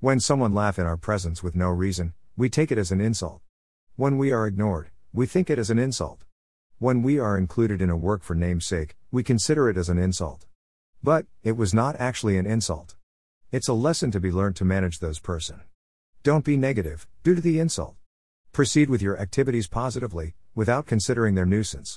When someone laugh in our presence with no reason, we take it as an insult. When we are ignored, we think it as an insult. When we are included in a work for namesake, we consider it as an insult. But, it was not actually an insult. It's a lesson to be learned to manage those person. Don't be negative, due to the insult. Proceed with your activities positively, without considering their nuisance.